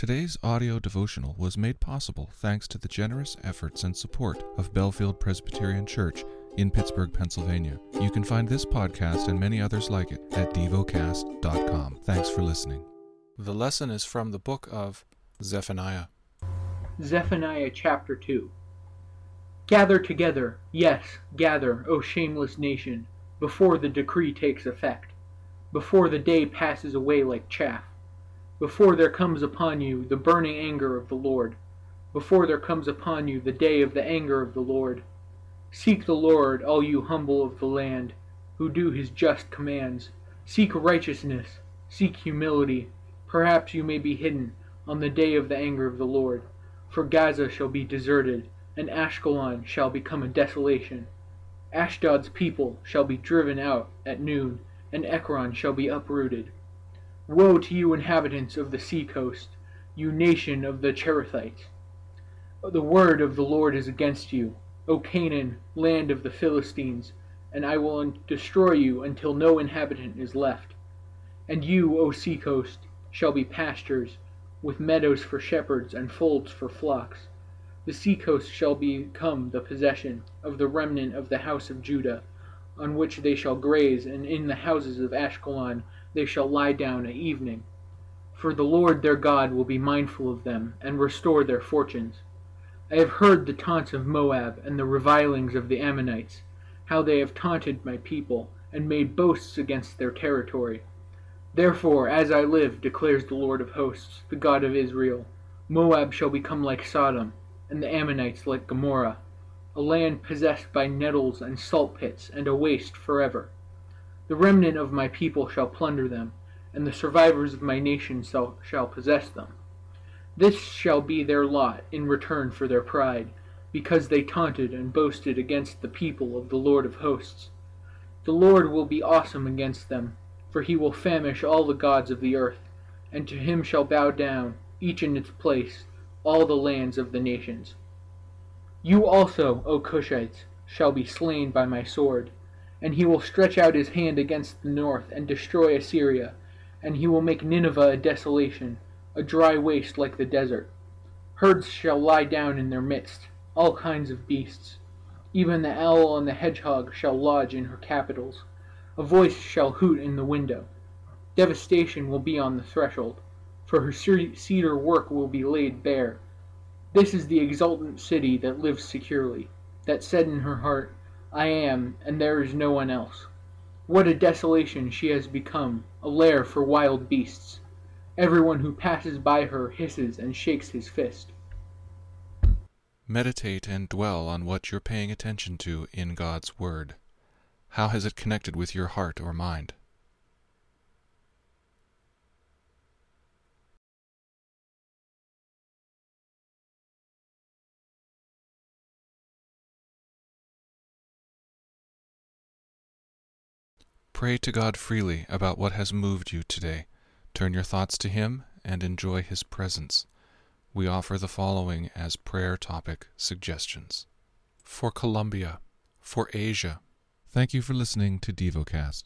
Today's audio devotional was made possible thanks to the generous efforts and support of Bellefield Presbyterian Church in Pittsburgh, Pennsylvania. You can find this podcast and many others like it at devocast.com. Thanks for listening. The lesson is from the book of Zephaniah. Zephaniah chapter 2 Gather together, yes, gather, O shameless nation, before the decree takes effect, before the day passes away like chaff, before there comes upon you the burning anger of the Lord, before there comes upon you the day of the anger of the Lord. Seek the Lord, all you humble of the land, who do his just commands. Seek righteousness, seek humility. Perhaps you may be hidden on the day of the anger of the Lord. For Gaza shall be deserted, and Ashkelon shall become a desolation. Ashdod's people shall be driven out at noon, and Ekron shall be uprooted. Woe to you inhabitants of the sea coast, you nation of the Cherethites! The word of the Lord is against you, O Canaan, land of the Philistines, and I will destroy you until no inhabitant is left. And you, O sea coast, shall be pastures, with meadows for shepherds and folds for flocks. The sea coast shall become the possession of the remnant of the house of Judah, on which they shall graze, and in the houses of Ashkelon they shall lie down at evening. For the Lord their God will be mindful of them, and restore their fortunes. I have heard the taunts of Moab, and the revilings of the Ammonites, how they have taunted my people, and made boasts against their territory. Therefore, as I live, declares the Lord of hosts, the God of Israel, Moab shall become like Sodom, and the Ammonites like Gomorrah, a land possessed by nettles and salt pits, and a waste forever. The remnant of my people shall plunder them, and the survivors of my nation shall, possess them. This shall be their lot in return for their pride, because they taunted and boasted against the people of the Lord of hosts. The Lord will be awesome against them, for he will famish all the gods of the earth, and to him shall bow down, each in its place, all the lands of the nations. You also, O Cushites, shall be slain by my sword and he will stretch out his hand against the north and destroy Assyria, and he will make Nineveh a desolation, a dry waste like the desert. Herds shall lie down in their midst, all kinds of beasts. Even the owl and the hedgehog shall lodge in her capitals. A voice shall hoot in the window. Devastation will be on the threshold, for her cedar work will be laid bare. This is the exultant city that lives securely, that said in her heart, I am, and there is no one else. What a desolation she has become, a lair for wild beasts. Everyone who passes by her hisses and shakes his fist. Meditate and dwell on what you're paying attention to in God's Word. How has it connected with your heart or mind? Pray to God freely about what has moved you today. Turn your thoughts to Him and enjoy His presence. We offer the following as prayer topic suggestions For Colombia, for Asia. Thank you for listening to DevoCast.